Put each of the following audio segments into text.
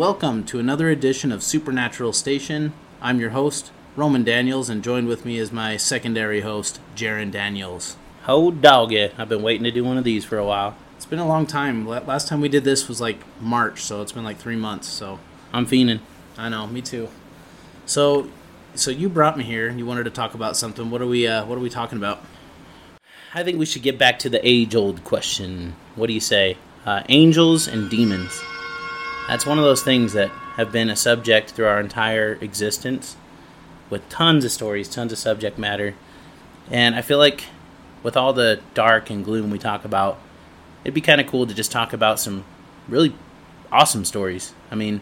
Welcome to another edition of Supernatural Station. I'm your host, Roman Daniels, and joined with me is my secondary host, Jaron Daniels. Ho doggy. I've been waiting to do one of these for a while. It's been a long time. Last time we did this was like March, so it's been like three months. So I'm fiending. I know, me too. So, so you brought me here. You wanted to talk about something. What are we? Uh, what are we talking about? I think we should get back to the age old question. What do you say? Uh, angels and demons. That's one of those things that have been a subject through our entire existence with tons of stories, tons of subject matter. And I feel like with all the dark and gloom we talk about, it'd be kind of cool to just talk about some really awesome stories. I mean,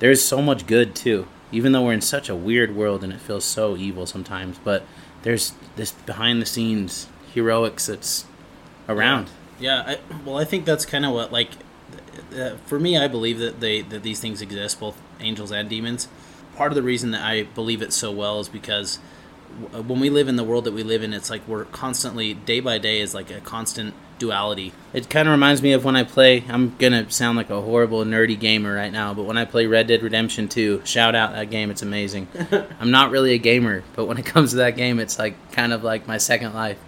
there's so much good too. Even though we're in such a weird world and it feels so evil sometimes, but there's this behind the scenes heroics that's around. Yeah, I, well, I think that's kind of what like uh, for me. I believe that they that these things exist, both angels and demons. Part of the reason that I believe it so well is because w- when we live in the world that we live in, it's like we're constantly day by day is like a constant duality. It kind of reminds me of when I play. I'm gonna sound like a horrible nerdy gamer right now, but when I play Red Dead Redemption 2, shout out that game. It's amazing. I'm not really a gamer, but when it comes to that game, it's like kind of like my second life.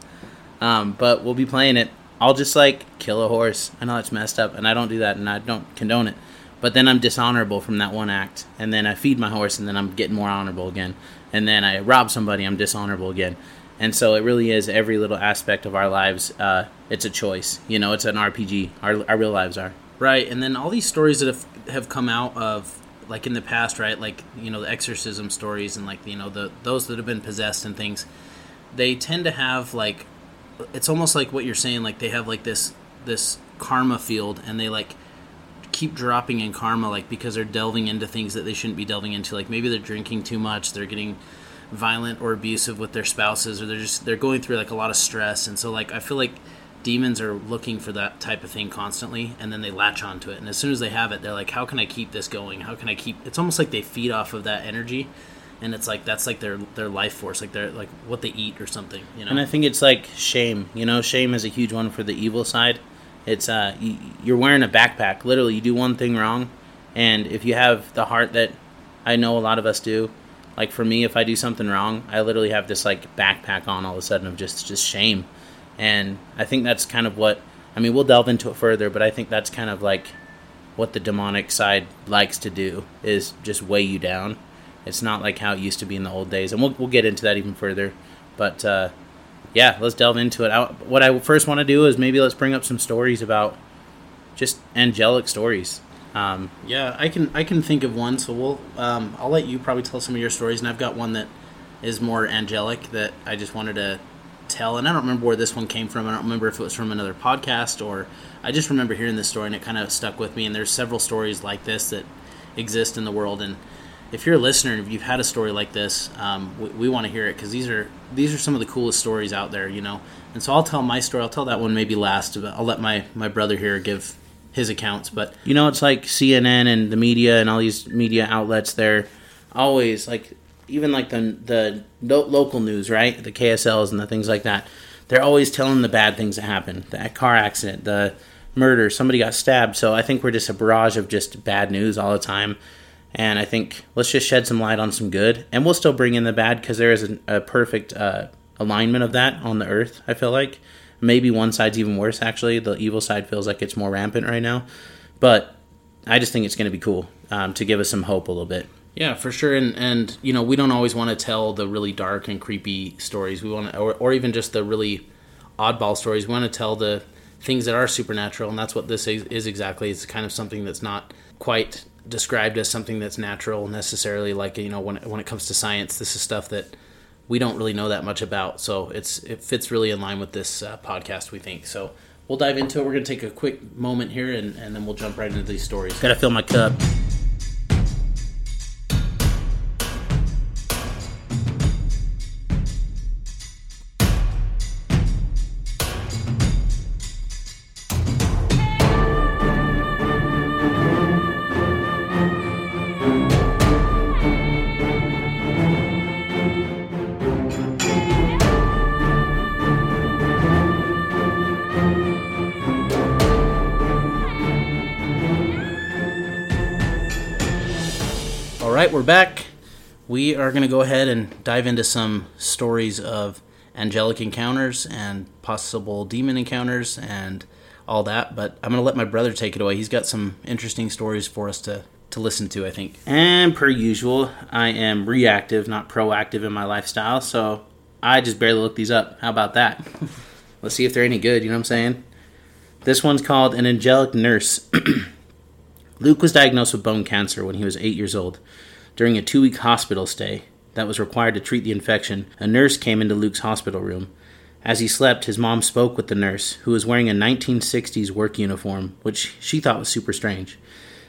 Um, but we'll be playing it. I'll just like kill a horse. I know it's messed up, and I don't do that, and I don't condone it. But then I'm dishonorable from that one act, and then I feed my horse, and then I'm getting more honorable again. And then I rob somebody, I'm dishonorable again. And so it really is every little aspect of our lives. Uh, it's a choice. You know, it's an RPG. Our, our real lives are. Right, and then all these stories that have have come out of like in the past, right? Like you know the exorcism stories and like you know the those that have been possessed and things. They tend to have like it's almost like what you're saying. Like they have like this this karma field, and they like keep dropping in karma, like because they're delving into things that they shouldn't be delving into. Like maybe they're drinking too much, they're getting violent or abusive with their spouses, or they're just they're going through like a lot of stress, and so like I feel like demons are looking for that type of thing constantly and then they latch onto it and as soon as they have it they're like how can i keep this going how can i keep it's almost like they feed off of that energy and it's like that's like their their life force like they're like what they eat or something you know And I think it's like shame. You know, shame is a huge one for the evil side. It's uh, you're wearing a backpack. Literally, you do one thing wrong, and if you have the heart that I know a lot of us do, Like for me, if I do something wrong, I literally have this like backpack on all of a sudden of just just shame, and I think that's kind of what I mean. We'll delve into it further, but I think that's kind of like what the demonic side likes to do is just weigh you down. It's not like how it used to be in the old days, and we'll we'll get into that even further. But uh, yeah, let's delve into it. I, what I first want to do is maybe let's bring up some stories about just angelic stories. Um, Yeah, I can I can think of one. So we'll um, I'll let you probably tell some of your stories, and I've got one that is more angelic that I just wanted to tell. And I don't remember where this one came from. I don't remember if it was from another podcast or I just remember hearing this story and it kind of stuck with me. And there's several stories like this that exist in the world. And if you're a listener, if you've had a story like this, um, we, we want to hear it because these are these are some of the coolest stories out there, you know. And so I'll tell my story. I'll tell that one maybe last. But I'll let my my brother here give his accounts. But you know, it's like CNN and the media and all these media outlets. They're always like, even like the the lo- local news, right? The KSLs and the things like that. They're always telling the bad things that happen. The car accident, the murder, somebody got stabbed. So I think we're just a barrage of just bad news all the time. And I think let's just shed some light on some good, and we'll still bring in the bad because there is a, a perfect uh, alignment of that on the earth. I feel like maybe one side's even worse. Actually, the evil side feels like it's more rampant right now, but I just think it's going to be cool um, to give us some hope a little bit. Yeah, for sure. And and you know, we don't always want to tell the really dark and creepy stories. We want to, or, or even just the really oddball stories. We want to tell the things that are supernatural, and that's what this is, is exactly. It's kind of something that's not quite described as something that's natural necessarily. Like you know, when when it comes to science, this is stuff that we don't really know that much about. So it's it fits really in line with this uh, podcast, we think. So we'll dive into it. We're going to take a quick moment here, and, and then we'll jump right into these stories. Gotta fill my cup. Right, we're back. We are going to go ahead and dive into some stories of angelic encounters and possible demon encounters and all that. But I'm going to let my brother take it away. He's got some interesting stories for us to, to listen to, I think. And per usual, I am reactive, not proactive in my lifestyle, so I just barely look these up. How about that? Let's see if they're any good, you know what I'm saying? This one's called An Angelic Nurse. Luke was diagnosed with bone cancer when he was eight years old. During a two week hospital stay that was required to treat the infection, a nurse came into Luke's hospital room. As he slept, his mom spoke with the nurse, who was wearing a 1960s work uniform, which she thought was super strange.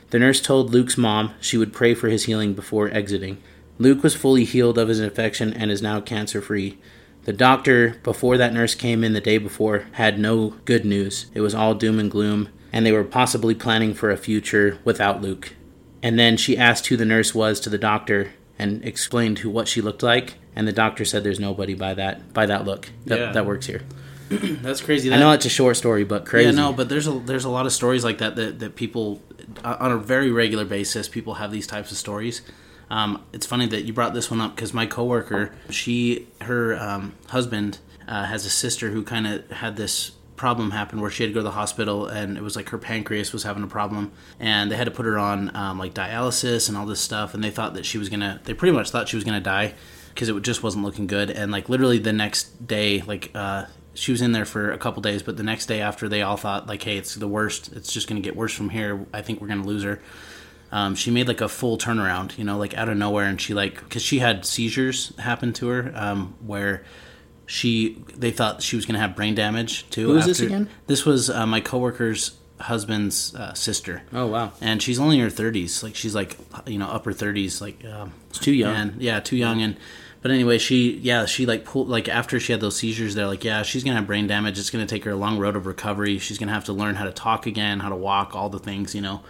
The nurse told Luke's mom she would pray for his healing before exiting. Luke was fully healed of his infection and is now cancer free. The doctor, before that nurse came in the day before, had no good news. It was all doom and gloom, and they were possibly planning for a future without Luke. And then she asked who the nurse was to the doctor and explained who what she looked like, and the doctor said there's nobody by that by that look that, Yeah. that works here. That's crazy. I know it's a short story, but crazy. Yeah, no, but there's a there's a lot of stories like that that, that people uh, on a very regular basis people have these types of stories. Um, it's funny that you brought this one up because my coworker, she her um, husband uh, has a sister who kind of had this problem happened where she had to go to the hospital and it was like her pancreas was having a problem and they had to put her on um, like dialysis and all this stuff and they thought that she was gonna they pretty much thought she was gonna die because it just wasn't looking good and like literally the next day like uh, she was in there for a couple days but the next day after they all thought like hey it's the worst it's just to get worse from here i think we're to lose her um, she made like a full turnaround you know like out of nowhere and she like because she had seizures happen to her um, where she they thought she was going to have brain damage too Who is this again? this was uh, my coworker's husband's uh, sister Oh wow, and she's only in her 30s like she's like you know upper 30s like um, it's too young. and yeah too young and but anyway she yeah she like pulled like after she had those seizures they're like yeah she's gonna have brain damage it's gonna take her a long road of recovery she's gonna have to learn how to talk again how to walk all the things you know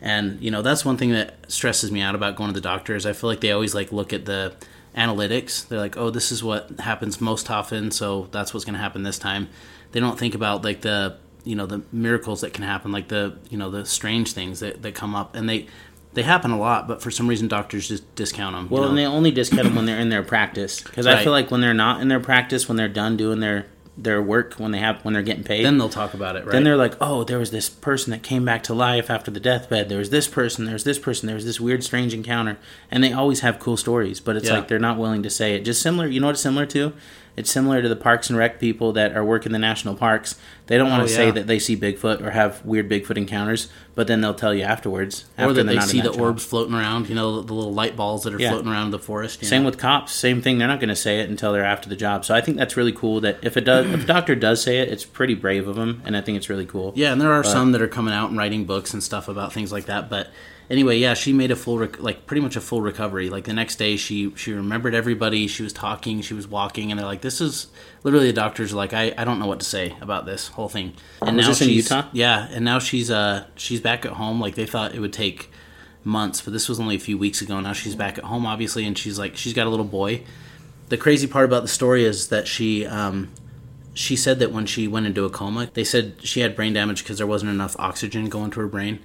and you know that's one thing that stresses me out about going to the doctor is i feel like they always like look at the analytics they're like oh this is what happens most often so that's what's gonna happen this time they don't think about like the you know the miracles that can happen like the you know the strange things that, that come up and they they happen a lot, but for some reason doctors just discount them. Well, you know? and they only discount them when they're in their practice because I feel like when they're not in their practice, when they're done doing their their work, when they have when they're getting paid, then they'll talk about it, right? then they're like, oh, there was this person that came back to life after the deathbed. There was this person. There was this person. There was this weird, strange encounter, and they always have cool stories. But it's Yeah. like they're not willing to say it. Just similar, you know what it's similar to? It's similar to the Parks and Rec people that are working the national parks. They don't want Oh, to say yeah. that they see Bigfoot or have weird Bigfoot encounters, but then they'll tell you afterwards. or after that they see that the job. orbs floating around, you know, the little light balls that are Yeah. floating around the forest. Same know? with cops, same thing. They're not going to say it until they're after the job. So I think that's really cool. That if it does, if a doctor does say it, it's pretty brave of them, and I think it's really cool. Yeah, and there are some that are coming out and writing books and stuff about things like that. But anyway, yeah, she made a full, rec- like pretty much a full recovery. Like the next day, she she remembered everybody. She was talking, she was walking, and they're like, "This is literally." The doctors are like, "I, I don't know what to say about this whole thing." And Was now this in she's Utah? yeah, and now she's uh she's back at home. Like they thought it would take months, but this was only a few weeks ago. Now she's back at home, obviously, and she's like she's got a little boy. The crazy part about the story is that she um, she said that when she went into a coma, they said she had brain damage because there wasn't enough oxygen going to her brain.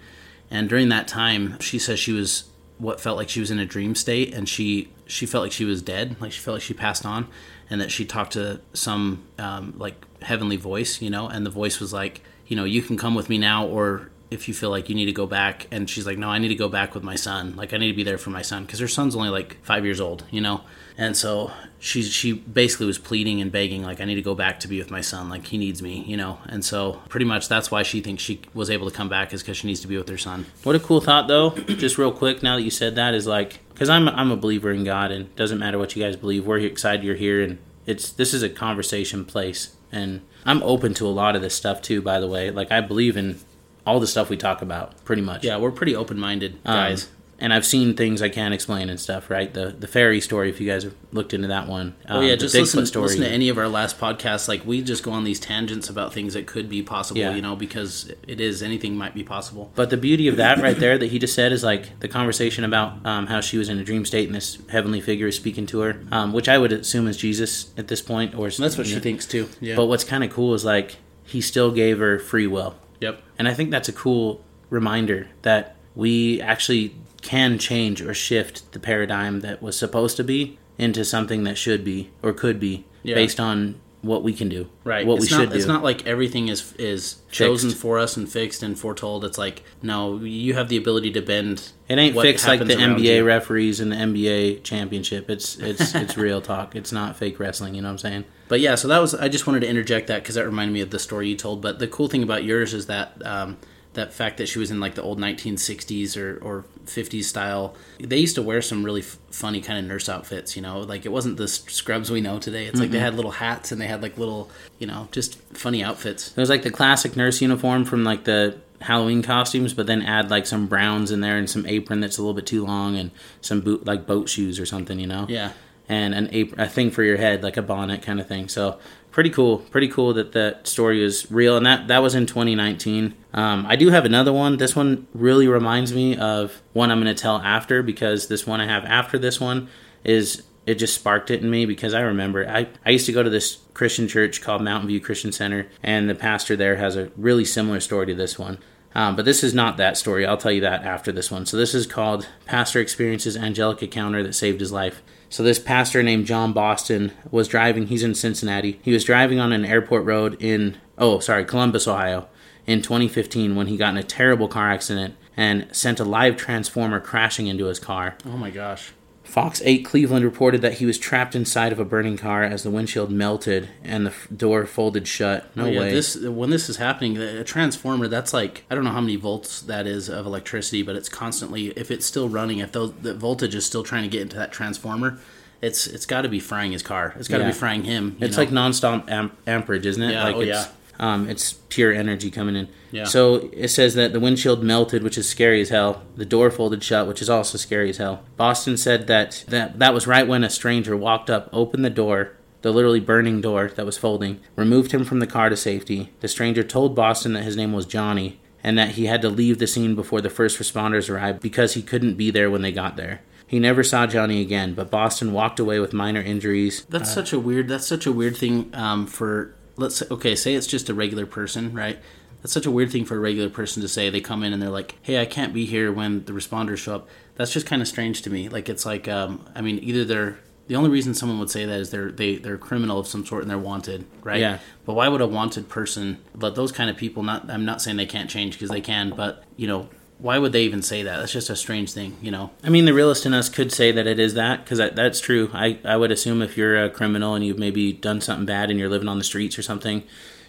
And during that time, she says she was what felt like she was in a dream state, and she she felt like she was dead, like she felt like she passed on, and that she talked to some um, like heavenly voice, you know, and the voice was like, you know, you can come with me now, or if you feel like you need to go back, and she's like, no, I need to go back with my son, like I need to be there for my son, because her son's only like five years old, you know, and so she she basically was pleading and begging like I need to go back to be with my son like he needs me you know and so pretty much that's why she thinks she was able to come back is because she needs to be with her son What a cool thought, though. Just real quick, now that you said that, is like because I'm I'm a believer in God, and it doesn't matter what you guys believe. We're excited you're here, and it's this is a conversation place, and I'm open to a lot of this stuff too. By the way, like I believe in all the stuff we talk about, pretty much. yeah we're pretty open-minded Um, guys and I've seen things I can't explain and stuff. Right, the the fairy story. If you guys have looked into that one, oh um, yeah just Bigfoot listen, listen to any of our last podcasts. Like we just go on these tangents about things that could be possible Yeah. you know because it is anything might be possible. But the beauty of that right there that he just said is like the conversation about um, how she was in a dream state and this heavenly figure is speaking to her, um, which I would assume is Jesus at this point, or that's what she thinks too. Yeah. But what's kind of cool is like he still gave her free will, yep. And I think that's a cool reminder that we actually can change or shift the paradigm that was supposed to be into something that should be or could be Yeah. based on what we can do, Right. What it's we not, should do. It's not like everything is is chosen Fixed. for us and fixed and foretold. It's like no, you have the ability to bend. It ain't fixed like the NBA you. referees and the NBA championship. It's it's it's real talk. It's not fake wrestling. You know what I'm saying? But yeah, so that was. I just wanted to interject that because that reminded me of the story you told. But the cool thing about yours is that um, that fact that she was in like the old 1960s or, or 50s style. They used to wear some really f- funny kind of nurse outfits. You know, like it wasn't the scrubs we know today. It's like they mm-hmm. had little hats and they had like little, you know, just funny outfits. It was like the classic nurse uniform from like the Halloween costumes, but then add like some browns in there and some apron that's a little bit too long and some boot like boat shoes or something. You know? Yeah. And an apron, a thing for your head, like a bonnet kind of thing. So pretty cool, pretty cool that that story is real, and that that was in 2019. Um, I do have another one. This one really reminds me of one I'm going to tell after because this one I have after this one is it just sparked it in me because I remember I, I used to go to this Christian church called Mountain View Christian Center, and the pastor there has a really similar story to this one. Um, but this is not that story. I'll tell you that after this one. So this is called Pastor Experiences Angelic Encounter That Saved His Life. So this pastor named John Boston was driving. He's in Cincinnati. He was driving on an airport road in oh sorry Columbus, Ohio, in 2015 when he got in a terrible car accident and sent a live transformer crashing into his car. Oh my gosh. Fox 8 Cleveland reported that he was trapped inside of a burning car as the windshield melted and the f- door folded shut. No Oh, yeah, way. This when this is happening, a transformer that's like I don't know how many volts that is of electricity, but it's constantly if it's still running, if those, the voltage is still trying to get into that transformer, it's it's got to be frying his car. It's got to Yeah. be frying him. It's know? like nonstop amp- amperage, isn't it? Yeah, like oh, it's, yeah. Um, it's pure energy coming in. Yeah. So it says that the windshield melted, which is scary as hell. The door folded shut, which is also scary as hell. Boston said that that, that was right when a stranger walked up, opened the door, the literally burning door that was folding, removed him from the car to safety. The stranger told Boston that his name was Johnny and that he had to leave the scene before the first responders arrived because he couldn't be there when they got there. He never saw Johnny again, but Boston walked away with minor injuries. That's such a weird. That's such a weird thing um, for. Let's say, okay, say it's just a regular person, right? That's such a weird thing for a regular person to say. They come in and they're like, "Hey, I can't be here when the responders show up." That's just kind of strange to me. Like it's like, um, I mean, either they're the only reason someone would say that is they're they they're a criminal of some sort and they're wanted, right? Yeah. But why would a wanted person? But those kind of people, not I'm not saying they can't change because they can, but you know, why would they even say that? That's just a strange thing, you know. I mean, the realist in us could say that it is that because that, that's true. I, I would assume if you're a criminal and you've maybe done something bad and you're living on the streets or something,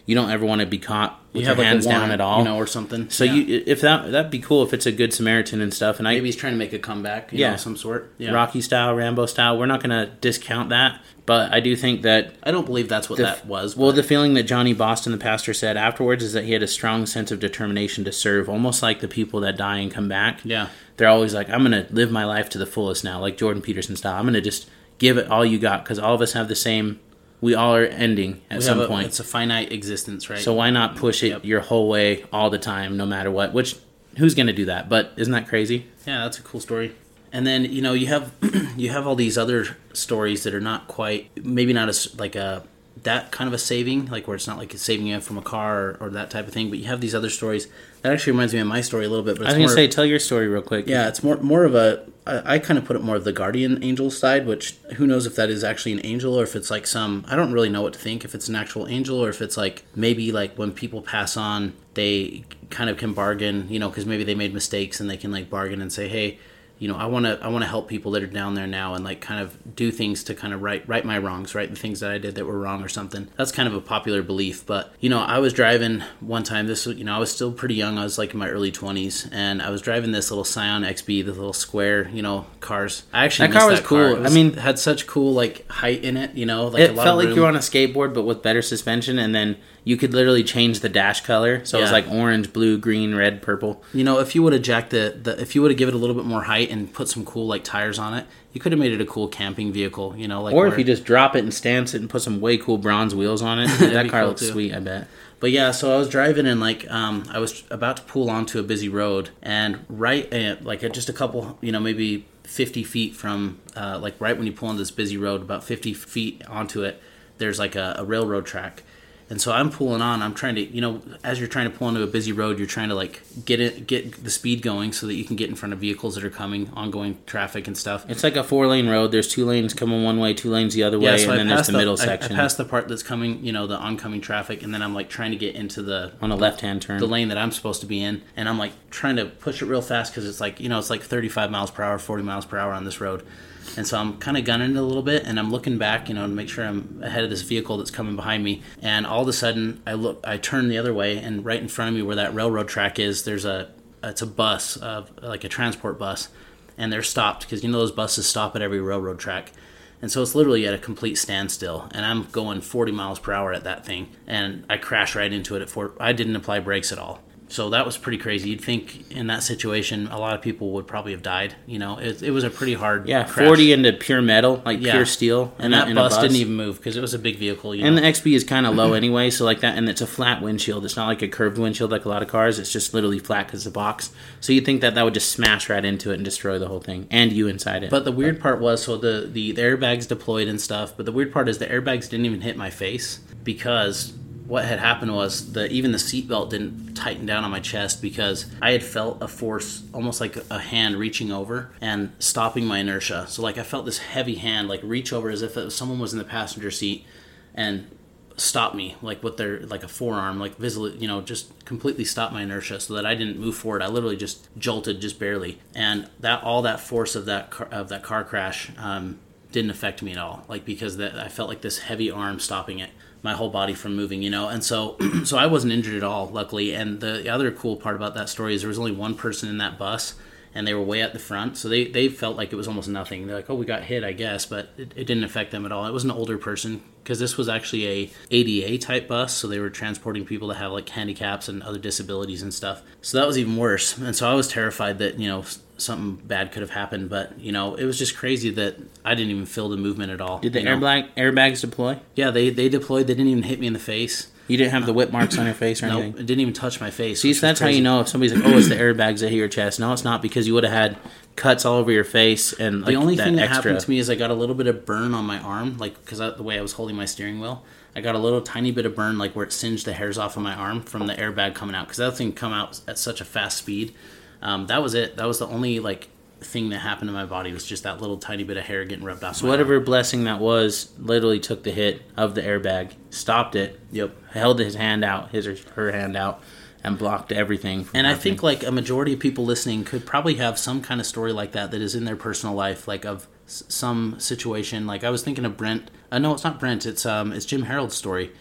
you don't ever want to be caught with You your like hands down at all, you know, or something. So Yeah. you, if that that'd be cool if it's a good Samaritan and stuff. And I maybe he's trying to make a comeback, you Yeah. know, some sort. Yeah. Rocky style, Rambo style. We're not going to discount that, but I do think that I don't believe that's what the- that was. Well, but- the feeling that Johnny Boston, the pastor, said afterwards is that he had a strong sense of determination to serve, almost like the people that die and come back. Yeah. they're always like, "I'm going to live my life to the fullest now," like Jordan Peterson style. I'm going to just give it all you got because all of us have the same. We all are ending at we some a- point. it's a finite existence, right? So why not push it Yep. your whole way all the time, no matter what? Which who's going to do that? But isn't that crazy? Yeah, that's a cool story. And then you know you have you have all these other stories that are not quite maybe not as like a that kind of a saving like where it's not like it's saving you from a car or, or that type of thing. But you have these other stories that actually reminds me of my story a little bit. But I was gonna say, tell your story real quick. yeah, it's more more of a I, I kind of put it more of the guardian angel side, which who knows if that is actually an angel or if it's like some I don't really know what to think if it's an actual angel or if it's like maybe like when people pass on they kind of can bargain, you know, because maybe they made mistakes and they can like bargain and say, hey. You know, I want to I want to help people that are down there now and like kind of do things to kind of right right my wrongs, right the things that I did that were wrong or something. That's kind of a popular belief, but you know, I was driving one time. This you know, I was still pretty young. I was like in my early twenties, and I was driving this little Scion XB, the little square, you know, cars. I actually That car was cool. It I mean- had such cool like height in it. You know, like it a lot felt like you were on a skateboard, but with better suspension, and then you could literally change the dash color. So it was like orange, blue, green, red, purple. You know, if you would have jacked the, the if you would have given it a little bit more height and put some cool like tires on it, you could have made it a cool camping vehicle. You know, like Or if you just drop it and stance it and put some way cool bronze wheels on it, that car cool, looks too. sweet. I bet. But yeah, so I was driving and like um, I was about to pull onto a busy road, and right at, like at just a couple, you know, maybe fifty feet from uh, like right when you pull on this busy road, about fifty feet onto it, there's like a, a railroad track. And so I'm pulling on. I'm trying to, you know, as you're trying to pull into a busy road, you're trying to like get it, get the speed going so that you can get in front of vehicles that are coming, ongoing traffic and stuff. It's like a four lane road. There's two lanes coming one way, two lanes the other way, and then there's the, middle I, section I passed the part that's coming, you know, the oncoming traffic, and then I'm like trying to get into the on a left hand turn. the lane that I'm supposed to be in, and I'm like trying to push it real fast because it's like you know it's like 35 miles per hour, 40 miles per hour on this road, and so I'm kind of gunning it a little bit, and I'm looking back, you know, to make sure I'm ahead of this vehicle that's coming behind me, and all of a sudden I look, I turn the other way, and right in front of me where that railroad track is, there's a it's a bus, like a transport bus, and they're stopped because you know those buses stop at every railroad track. And so it's literally at a complete standstill, and I'm going 40 miles per hour at that thing, and I crash right into it at four. I didn't apply brakes at all, so that was pretty crazy. You'd think in that situation, a lot of people would probably have died. You know, it, it was a pretty hard yeah, crash. forty into pure metal, like Yeah. pure steel, and in a- that a bus, didn't even move because it was a big vehicle. You And know? the XB is kind of low anyway, so like that, and it's a flat windshield. It's not like a curved windshield like a lot of cars. It's just literally flat because it's a box. So you'd think that that would just smash right into it and destroy the whole thing, and you inside it. But the weird part was so the, the the airbags deployed and stuff. But the weird part is the airbags didn't even hit my face because what had happened was the even the seatbelt didn't tighten down on my chest because I had felt a force almost like a hand reaching over and stopping my inertia. So like I felt this heavy hand like reach over as if was, someone was in the passenger seat and stop me like with their like a forearm like visibly you know just completely stop my inertia so that I didn't move forward. I literally just jolted just barely. And that all that force of that car, of that car crash um, didn't affect me at all like because that I felt like this heavy arm stopping it my whole body from moving you know and so so I wasn't injured at all luckily and the other cool part about that story is there was only one person in that bus and they were way at the front, so they, they felt like it was almost nothing. They're like, "Oh, we got hit, I guess," but it, it didn't affect them at all. It was an older person because this was actually a ADA type bus, so they were transporting people that have like handicaps and other disabilities and stuff. So that was even worse, and so I was terrified that you know something bad could have happened. But you know, it was just crazy that I didn't even feel the movement at all. Did the airbag airbags deploy? Yeah, they they deployed. They didn't even hit me in the face. You didn't have the whip marks on your face or No, anything. it didn't even touch my face. See, so that's how you know if somebody's like, "Oh, it's the airbags that hit your chest." No, it's not because you would have had cuts all over your face and like the only that thing that extra. happened to me is I got a little bit of burn on my arm, like because the way I was holding my steering wheel, I got a little tiny bit of burn, like where it singed the hairs off of my arm from the airbag coming out, because that thing come out at such a fast speed. Um, that was it. That was the only like thing that happened to my body was just that little tiny bit of hair getting rubbed off. So whatever arm. blessing that was, literally took the hit of the airbag, stopped it. Yep. Held his hand out, his or her hand out, and blocked everything. And I happening. think like a majority of people listening could probably have some kind of story like that that is in their personal life, like of s- some situation. Like I was thinking of Brent. Uh, no, it's not Brent. It's um, it's Jim Harold's story,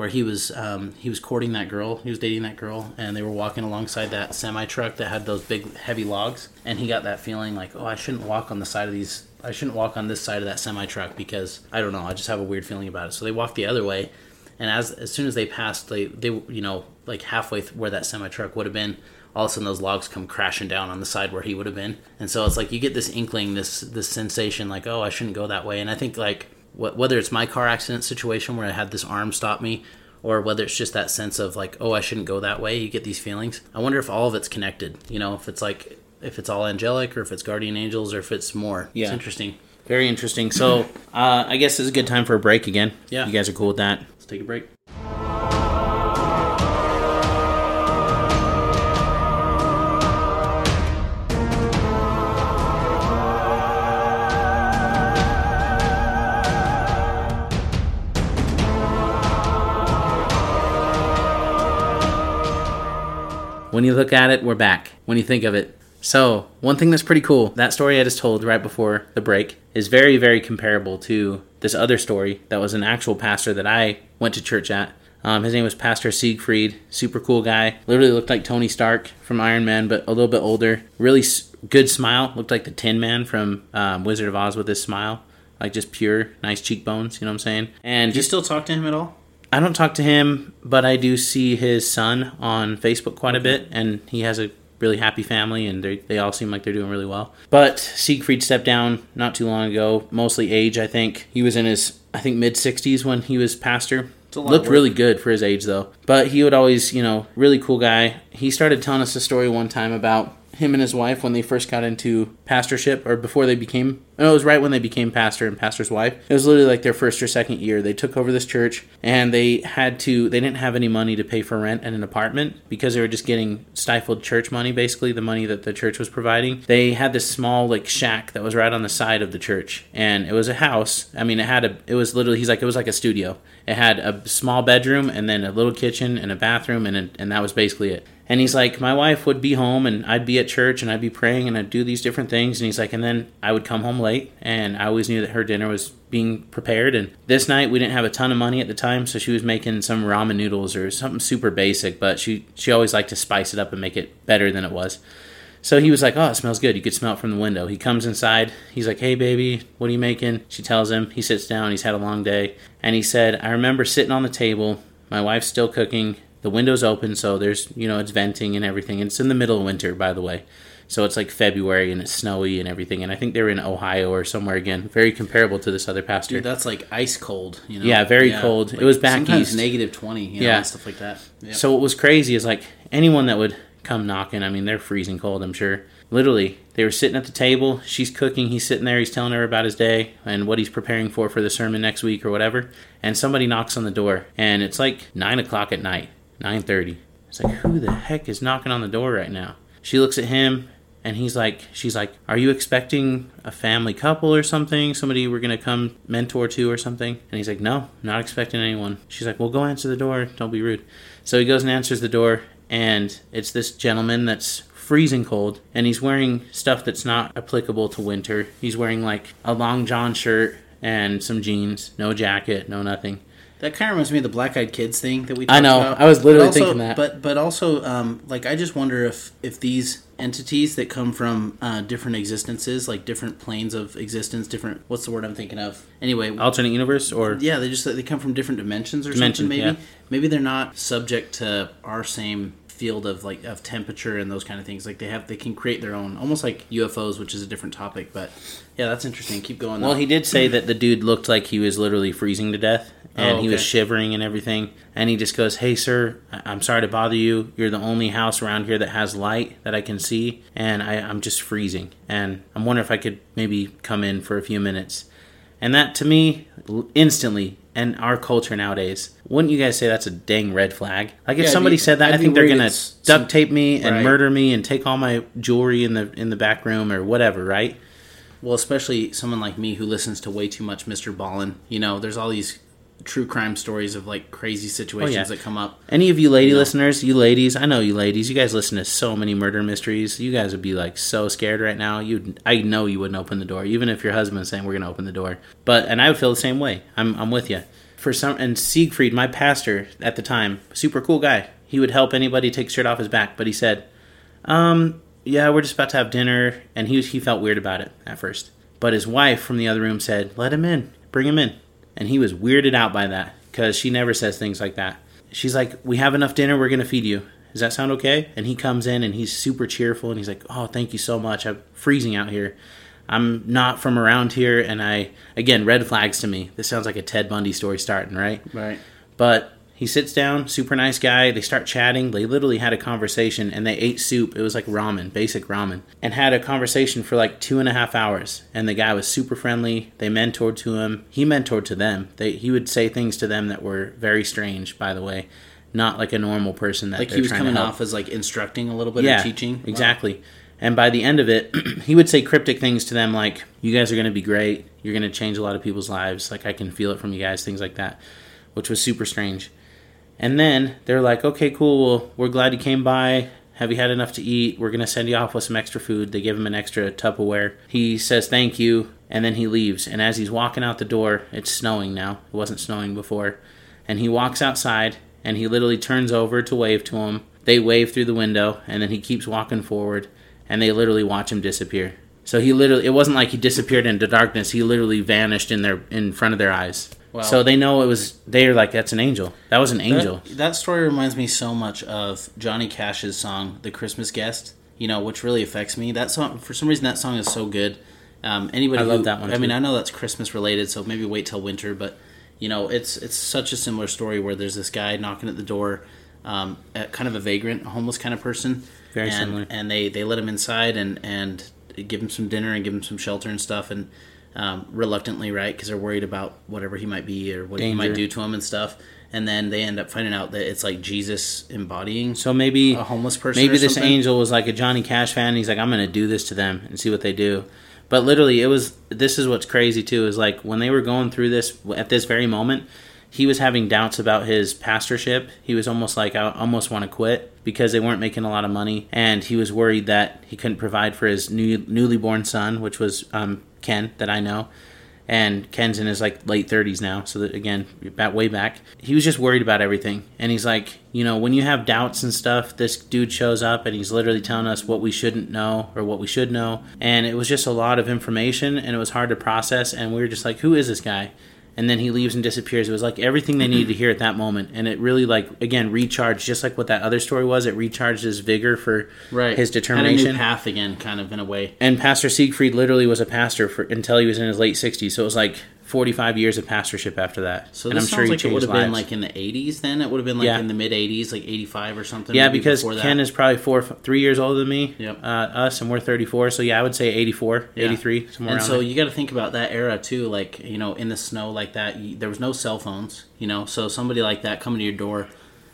where he was um, he was courting that girl. He was dating that girl, and they were walking alongside that semi truck that had those big heavy logs. And he got that feeling like, oh, I shouldn't walk on the side of these. I shouldn't walk on this side of that semi truck because I don't know. I just have a weird feeling about it. So they walked the other way, and as as soon as they passed, they they you know like halfway th- where that semi truck would have been, all of a sudden those logs come crashing down on the side where he would have been, and so it's like you get this inkling, this this sensation, like oh I shouldn't go that way, and I think like wh- whether it's my car accident situation where I had this arm stop me. Or whether it's just that sense of like, oh, I shouldn't go that way. You get these feelings. I wonder if all of it's connected. You know, if it's like, if it's all angelic, or if it's guardian angels, or if it's more. Yeah, It's interesting. very interesting. So uh, I guess it's a good time for a break again. Yeah. you guys are cool with that. Let's take a break. When you look at it, we're back. When you think of it. So, one thing that's pretty cool, that story I just told right before the break is very, very comparable to this other story that was an actual pastor that I went to church at. Um, his name was Pastor Siegfried, super cool guy. Literally looked like Tony Stark from Iron Man, but a little bit older. Really s- good smile, looked like the Tin Man from um, Wizard of Oz with his smile. Like just pure, nice cheekbones, you know what I'm saying? And Do you still talk to him at all? I don't talk to him, but I do see his son on Facebook quite a bit, and he has a really happy family, and they they all seem like they're doing really well. But Siegfried stepped down not too long ago, mostly age, I think. He was in his, I think, mid 60s when he was pastor. a lot of Looked really good for his age, though. But he would always, you know, really cool guy. He started telling us a story one time about him and his wife when they first got into pastorship, or before they became. No, it was right when they became pastor and pastor's wife. It was literally like their first or second year. They took over this church, and they had to. They didn't have any money to pay for rent and an apartment because they were just getting stifled church money, basically the money that the church was providing. They had this small like shack that was right on the side of the church, and it was a house. I mean, it had a. It was literally. He's like it was like a studio. It had a small bedroom and then a little kitchen and a bathroom, and and that was basically it. And he's like, my wife would be home and I'd be at church and I'd be praying and I'd do these different things. And he's like, and then I would come home late and I always knew that her dinner was being prepared. And this night we didn't have a ton of money at the time, so she was making some ramen noodles or something super basic, but she, she always liked to spice it up and make it better than it was. So he was like, Oh, it smells good. You could smell it from the window. He comes inside. He's like, Hey, baby, what are you making? She tells him. He sits down. He's had a long day. And he said, I remember sitting on the table. My wife's still cooking. The window's open, so there's, you know, it's venting and everything. And it's in the middle of winter, by the way. So it's like February and it's snowy and everything. And I think they were in Ohio or somewhere again. Very comparable to this other pastor. Dude, that's like ice cold. You know? Yeah, very cold. It was back east. negative twenty. You know, Yeah. and stuff like that. Yeah. So what was crazy is like anyone that would come knocking, I mean, they're freezing cold, I'm sure. Literally, they were sitting at the table. She's cooking. He's sitting there. He's telling her about his day and what he's preparing for for the sermon next week or whatever. And somebody knocks on the door, and it's like nine o'clock at night, nine thirty. It's like, who the heck is knocking on the door right now? She looks at him, and he's like, she's like, are you expecting a family couple or something? Somebody we're gonna come mentor to or something? And he's like, no, not expecting anyone. She's like, well, go answer the door. Don't be rude. So he goes and answers the door, and it's this gentleman that's freezing cold, and he's wearing stuff that's not applicable to winter. He's wearing like a long john shirt and some jeans, no jacket, no nothing. That kind of reminds me of the Black Eyed Kids thing that we. Talked I know. About. I was literally also- thinking that. But but also, um, like I just wonder if if these entities that come from uh, different existences, like different planes of existence, different. What's the word I'm thinking of? Anyway, Alternate universe, or yeah, they just they come from different dimensions or Dimension, something. Maybe yeah. maybe they're not subject to our same field of like of temperature and those kind of things. Like they have they can create their own, almost like UFOs, which is a different topic. But yeah, that's interesting. Keep going. Well, though. he did say that the dude looked like he was literally freezing to death, and Oh, he was shivering and everything. And he just goes, "Hey, sir, I- I'm sorry to bother you. You're the only house around here that has light that I can see, and I, I'm just freezing. And I'm wondering if I could maybe come in for a few minutes." And that, to me, instantly and our culture nowadays, wouldn't you guys say that's a dang red flag? Like if Yeah, somebody be- said that, I'd I think they're gonna duct tape me and Right. murder me and take all my jewelry in the in the back room or whatever, right? Well, especially someone like me who listens to way too much Mr. Ballen. You know, there's all these true crime stories of like crazy oh, situations yeah. that come up. Any of you lady No. listeners, you ladies, I know you ladies, you guys listen to so many murder mysteries. You guys would be like so scared right now. You, I know you wouldn't open the door, even if your husband's saying we're going to open the door. But and I would feel the same way. I'm, I'm with you. For some, and Siegfried, my pastor at the time, super cool guy. He would help anybody take shirt off his back, but he said, um, yeah, we're just about to have dinner, and he he felt weird about it at first. But his wife from the other room said, "Let him in, bring him in," and he was weirded out by that because she never says things like that. She's like, "We have enough dinner. We're gonna feed you. Does that sound okay?" And he comes in and he's super cheerful and he's like, "Oh, thank you so much. I'm freezing out here. I'm not from around here, and I again red flags to me. This sounds like a Ted Bundy story starting, right?" Right. But he sits down, super nice guy. They start chatting. They literally had a conversation and they ate soup. It was like ramen, basic ramen, and had a conversation for like two and a half hours. And the guy was super friendly. They mentored to him. He mentored to them. They, he would say things to them that were very strange, by the way. Not like a normal person that Like he was coming off as like instructing a little bit yeah, or teaching. Exactly. And by the end of it, he would say cryptic things to them like, You guys are going to be great. You're going to change a lot of people's lives. Like, I can feel it from you guys, things like that, which was super strange. And then they're like, Okay, cool. Well, we're glad you came by. Have you had enough to eat? We're going to send you off with some extra food. They give him an extra Tupperware. He says thank you, and then he leaves. And as he's walking out the door, it's snowing now. It wasn't snowing before. And he walks outside, and he literally turns over to wave to him. They wave through the window, and then he keeps walking forward, and they literally watch him disappear. So he literally, it wasn't like he disappeared into darkness. He literally vanished in their in front of their eyes. Wow. So they know it was. They're like, that's an angel. That was an angel. That, that story reminds me so much of Johnny Cash's song "The Christmas Guest." You know, which really affects me. That song, for some reason, that song is so good. Um, anybody, I love who- that one, I mean. I know that's Christmas related, so maybe wait till winter. But you know, it's it's such a similar story where there's this guy knocking at the door, um, at kind of a vagrant, a homeless kind of person. Very and, similar. And they they let him inside and and give him some dinner and give him some shelter and stuff and. Um, reluctantly, right? Because they're worried about whatever he might be or what he might do to him and stuff. And then they end up finding out that it's like Jesus embodying So maybe a homeless person. maybe this angel was like a Johnny Cash fan. He's like, I'm going to do this to them and see what they do. But literally, it was. This is what's crazy too. Is like when they were going through this at this very moment, he was having doubts about his pastorship. He was almost like, I almost want to quit because they weren't making a lot of money, and he was worried that he couldn't provide for his new, newly born son, which was um, Ken, that I know and Ken's in his like late 30s now. So that again, back way back, he was just worried about everything. And he's like, you know, when you have doubts and stuff, this dude shows up and he's literally telling us what we shouldn't know or what we should know. And it was just a lot of information and it was hard to process. And we were just like, who is this guy? And then he leaves and disappears. It was like everything they needed to hear at that moment, and it really like again recharged, just like what that other story was. It recharged his vigor for right? his determination new path again, kind of in a way. and Pastor Siegfried literally was a pastor for until he was in his late 60s. So it was like 45 years of pastorship after that. So and I'm sure he like it would have been lives. like in the '80s. Then it would have been like Yeah. in the mid '80s, like '85 or something. yeah, because. Ken is probably four, three years older than me. Yep. Uh, us, and we're 34. So yeah, I would say 84, Yeah. 83, somewhere and so there. you got to think about that era too. Like you know, in the snow like that, you, there was no cell phones. You know, so somebody like that coming to your door,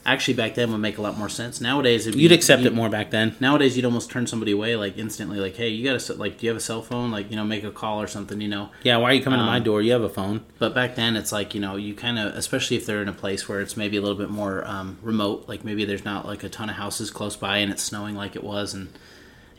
actually back then would make a lot more sense. Nowadays, it'd You'd accept you- it more back then. Nowadays, you'd almost turn somebody away like instantly. Like, hey, you got to like, do you have a cell phone? Like, you know, make a call or something. You know. Yeah, why are you coming to my Um, door? You have a phone. But back then, it's like you know, you kind of, especially if they're in a place where it's maybe a little bit more um, remote, like maybe there's not like a ton of houses close by and it's snowing like it was, and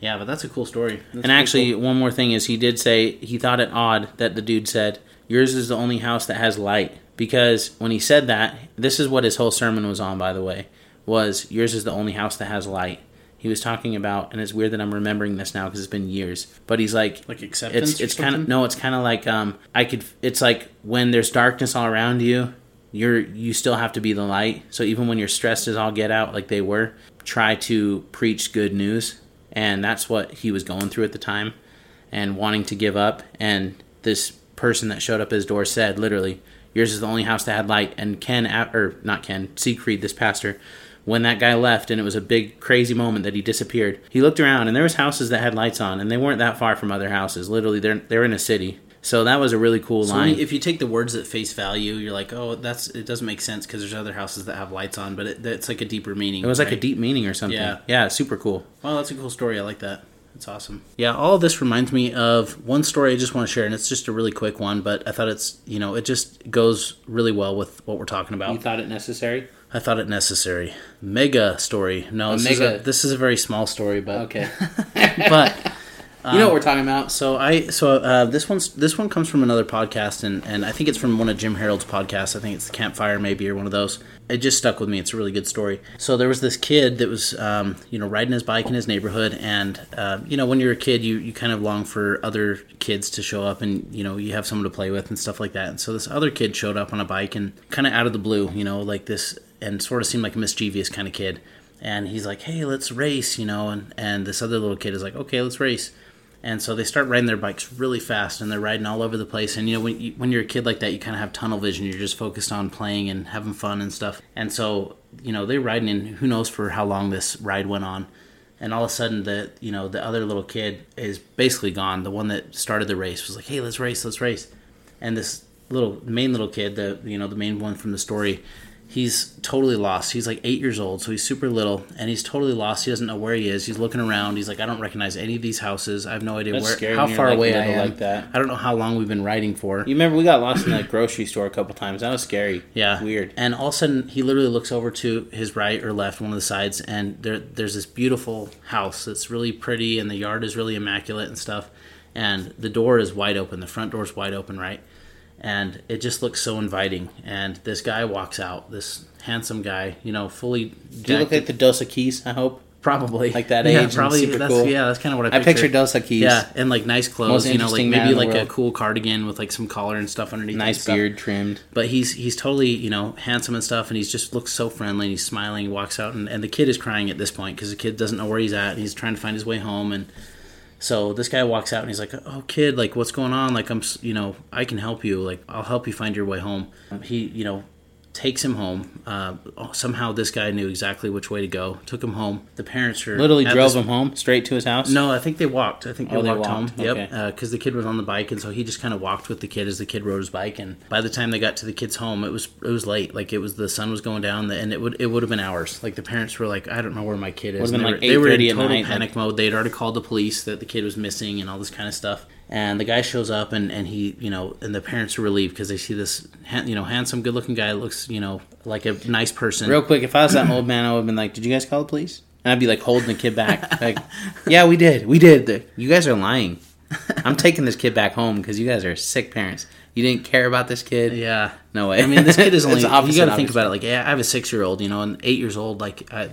yeah, but that's a cool story. That's And actually, cool. one more thing is he did say he thought it odd that the dude said, "Yours is the only house that has light." Because when he said that, this is what his whole sermon was on. By the way, was yours is the only house that has light. He was talking about, and it's weird that I'm remembering this now because it's been years. But he's like, like acceptance. it's it's kind of no, it's kind of like um, I could. It's like when there's darkness all around you, you're you still have to be the light. So even when you're stressed as all get out, like they were, try to preach good news, and that's what he was going through at the time, and wanting to give up. And this person that showed up at his door said, literally, "Yours is the only house that had light." And Ken, or not Ken, Siegfried, this pastor. When that guy left, and it was a big crazy moment that he disappeared, he looked around, and there was houses that had lights on, and they weren't that far from other houses. Literally, they're they're in a city, So that was a really cool So line. if you take the words at face value, you're like, oh, that's it doesn't make sense because there's other houses that have lights on, but it, it's like a deeper meaning. it was like a deep meaning or something. Yeah. yeah, super cool. Well, that's a cool story. I like that. That's awesome. Yeah, all of this reminds me of one story I just want to share, and it's just a really quick one, but I thought it's you know it just goes really well with what we're talking about. You thought it necessary? I thought it necessary. Mega story. No, this, Is a, this is a very small story, but Okay. but you know what we're talking about. so I so uh, this one's this one comes from another podcast, and and I think it's from one of Jim Harold's podcasts. I think it's the Campfire maybe or one of those. It just stuck with me. It's a really good story. So there was this kid that was um, you know riding his bike in his neighborhood, and uh, you know when you're a kid, you you kind of long for other kids to show up, and you know you have someone to play with and stuff like that. And so this other kid showed up on a bike, and kind of out of the blue, you know, like this, and sort of seemed like a mischievous kind of kid. And he's like, "Hey, let's race," you know, and and this other little kid is like, "Okay, let's race." And so they start riding their bikes really fast, and they're riding all over the place. And you know, when you, when you're a kid like that, you kind of have tunnel vision. You're just focused on playing and having fun and stuff. And so you know, they're riding, and who knows for how long this ride went on. And all of a sudden, the you know the other little kid is basically gone. The one that started the race was like, "Hey, let's race, let's race." And this little main little kid, the you know the main one from the story, he's totally lost. He's like eight years old, so he's super little, and he's totally lost. He doesn't know where he is. He's looking around. He's like, I don't recognize any of these houses. I have no idea That's where, scary how when you're, far like, away I little am. like that. I don't know how long we've been riding for. You remember we got lost in that grocery store a couple times. That was scary. Yeah, Weird. And all of a sudden, he literally looks over to his right or left, one of the sides, and there, there's this beautiful house that's really pretty, and the yard is really immaculate and stuff. And the door is wide open. The front door is wide open, right? And it just looks so inviting. And this guy walks out, this handsome guy, you know, fully. Do you look like the Dos Equis, I hope? probably like that Yeah, age probably. super that's, cool? Yeah, that's kind of what I I pictured. picture Dos Equis. Yeah, and like nice clothes, Most you know, like maybe like a cool cardigan with like some collar and stuff underneath. Nice beard trimmed. but he's he's totally you know handsome and stuff and he's just looks so friendly and he's smiling he walks out and, and the kid is crying at this point because the kid doesn't know where he's at and he's trying to find his way home and so this guy walks out and he's like oh kid like what's going on? Like i'm you know i can help you. Like i'll help you find your way home. He you know takes him home uh, somehow this guy knew exactly which way to go took him home the parents are Literally drove this- him home straight to his house. no, I think they walked. I think they, Oh, they walked, home. walked. Yep, Okay. because the kid was on the bike, and so he just kind of walked with the kid as the kid rode his bike. And by the time they got to the kid's home, it was it was late. Like it was the sun was going down, and it would it would have been hours. Like the parents were like, I don't know where my kid is. They, like were, they were in total night, panic mode. They'd already called the police that the kid was missing and all this kind of stuff. And the guy shows up, and, and he, you know, and the parents are relieved because they see this, you know, handsome, good-looking guy. Looks, you know, like a nice person. Real quick, if I was that old man, I would have been like, "Did you guys call the police?" And I'd be like holding the kid back, like, "Yeah, we did, we did." You guys are lying. I'm taking this kid back home because you guys are sick parents. You didn't care about this kid. Yeah. No way. I mean, this kid is only. It's you got to think about it. Like, yeah, I have a six-year-old, you know, and eight years old. Like, I,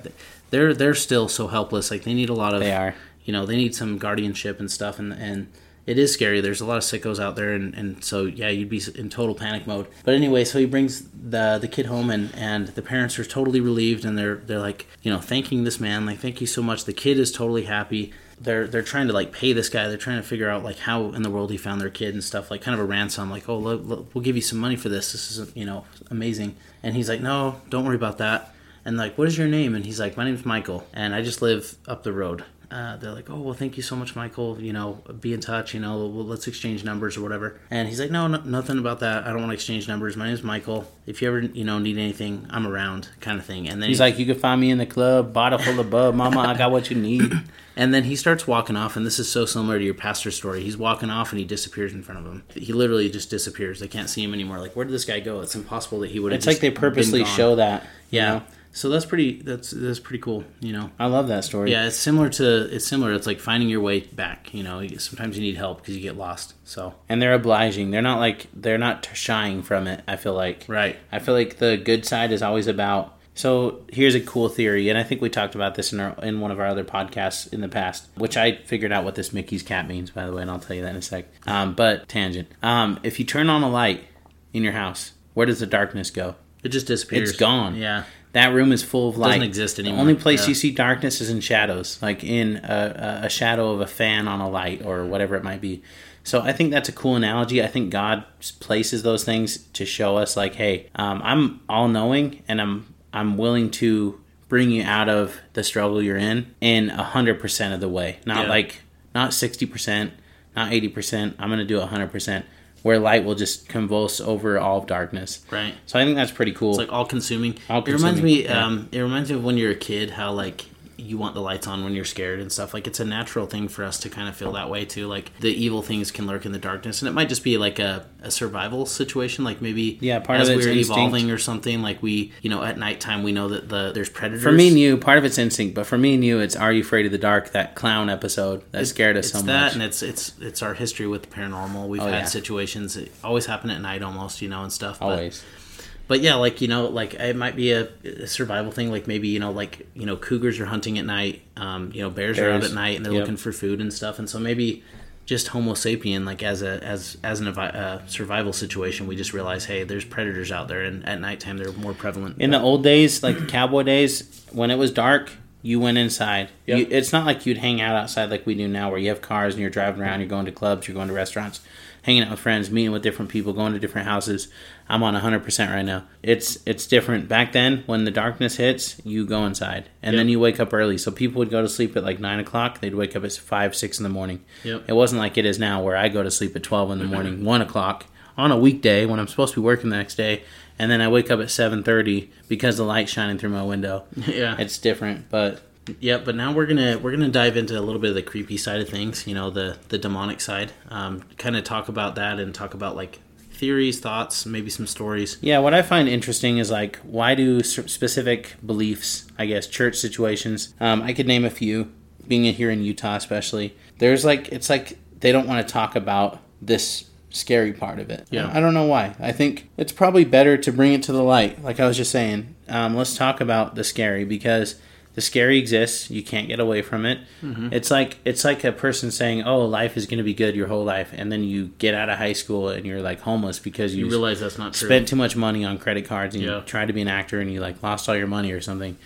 they're they're still so helpless. Like, they need a lot of. They are. You know, they need some guardianship and stuff, and and it is scary. There's a lot of sickos out there, and, and so yeah, you'd be in total panic mode. But anyway, so he brings the the kid home, and and the parents are totally relieved, and they're they're like, you know, thanking this man, like, thank you so much. The kid is totally happy. They're they're trying to like pay this guy. They're trying to figure out like how in the world he found their kid and stuff. Like kind of a ransom. Like, oh, look, look, we'll give you some money for this. This is you know amazing. And he's like, no, don't worry about that. And like, what is your name? And he's like, my name's Michael, and I just live up the road. Uh, they're like, oh well, thank you so much, Michael. You know, be in touch. You know, well, let's exchange numbers or whatever. And he's like, no, no, nothing about that. I don't want to exchange numbers. My name's Michael. If you ever you know need anything, I'm around, kind of thing. And then He's he- like, "You can find me in the club, bottle full of bub, mama. I got what you need." And then he starts walking off, and this is so similar to your pastor story. He's walking off, and he disappears in front of him. He literally just disappears. They can't see him anymore. Like, where did this guy go? It's impossible that he would. have It's like they purposely show that. you Yeah. know? So that's pretty. That's that's pretty cool. You know. I love that story. Yeah, it's similar to. It's similar. It's like finding your way back. You know, sometimes you need help because you get lost. So and they're obliging. They're not like they're not shying from it. I feel like right. I feel like the good side is always about. So here's a cool theory, and I think we talked about this in our in one of our other podcasts in the past, which I figured out what this Mickey's cat means, by the way, and I'll tell you that in a sec. Um, but tangent. Um, if you turn on a light in your house, where does the darkness go? It just disappears. It's gone. Yeah. That room is full of light. Doesn't exist anymore. The only place Yeah. you see darkness is in shadows, like in a, a, shadow of a fan on a light or whatever it might be. So I think that's a cool analogy. I think God places those things to show us, like, hey, um, I'm all knowing, and I'm I'm willing to bring you out of the struggle you're in in hundred percent of the way. Not Yeah. like not sixty percent, not eighty percent. I'm going to do hundred percent. Where light will just convulse over all of darkness. Right. So I think that's pretty cool. It's like all consuming. It All-consuming, It reminds me. yeah. Um, it reminds me of when you're a kid, how like you want the lights on when you're scared and stuff. Like it's a natural thing for us to kind of feel that way too. Like the evil things can lurk in the darkness, and it might just be like a, a survival situation. Like maybe Yeah, part as of it's we're instinct. evolving or something. Like we, you know, at nighttime we know that the there's predators. for me and you, part of it's instinct, but for me and you, it's Are You Afraid of the Dark? That clown episode that scared us it's so that, much. and it's it's it's our history with the paranormal. We've Oh, had yeah. situations that always happen at night, almost, you know, and stuff. Always. But yeah, like you know, like it might be a, a survival thing. Like maybe you know, like you know, cougars are hunting at night. Um, you know, bears, are out at night and they're Yep. looking for food and stuff. And so maybe just Homo sapien, like as a as as an uh, survival situation, we just realize, hey, there's predators out there, and at nighttime they're more prevalent. In the old days, like the cowboy days, when it was dark, you went inside. Yep. You, it's not like you'd hang out outside like we do now, where you have cars and you're driving around, you're going to clubs, you're going to restaurants, hanging out with friends, meeting with different people, going to different houses. I'm on 100% right now. It's it's different. Back then, when the darkness hits, you go inside, and then you wake up early. So people would go to sleep at like nine o'clock. They'd wake up at five, six in the morning. Yep. It wasn't like it is now, where I go to sleep at 12 in the morning, one o'clock on a weekday when I'm supposed to be working the next day, and then I wake up at 7:30 because the light's shining through my window. yeah, It's different, but yeah. But now we're gonna we're gonna dive into a little bit of the creepy side of things. You know, the the demonic side. Um, kind of talk about that and talk about like theories, thoughts, maybe some stories. yeah, what I find interesting is like why do specific beliefs, I guess, church situations. Um, I could name a few. Being here in Utah, especially, there's like it's like they don't want to talk about this scary part of it. Yeah. I don't know why. I think it's probably better to bring it to the light. Like I was just saying, um, let's talk about the scary because the scary exists. You can't get away from it. Mm-hmm. It's like it's like a person saying, "Oh, life is going to be good your whole life," and then you get out of high school and you're like homeless because you, You realize that's not true. spent too much money on credit cards and Yeah. you tried to be an actor and you like lost all your money or something.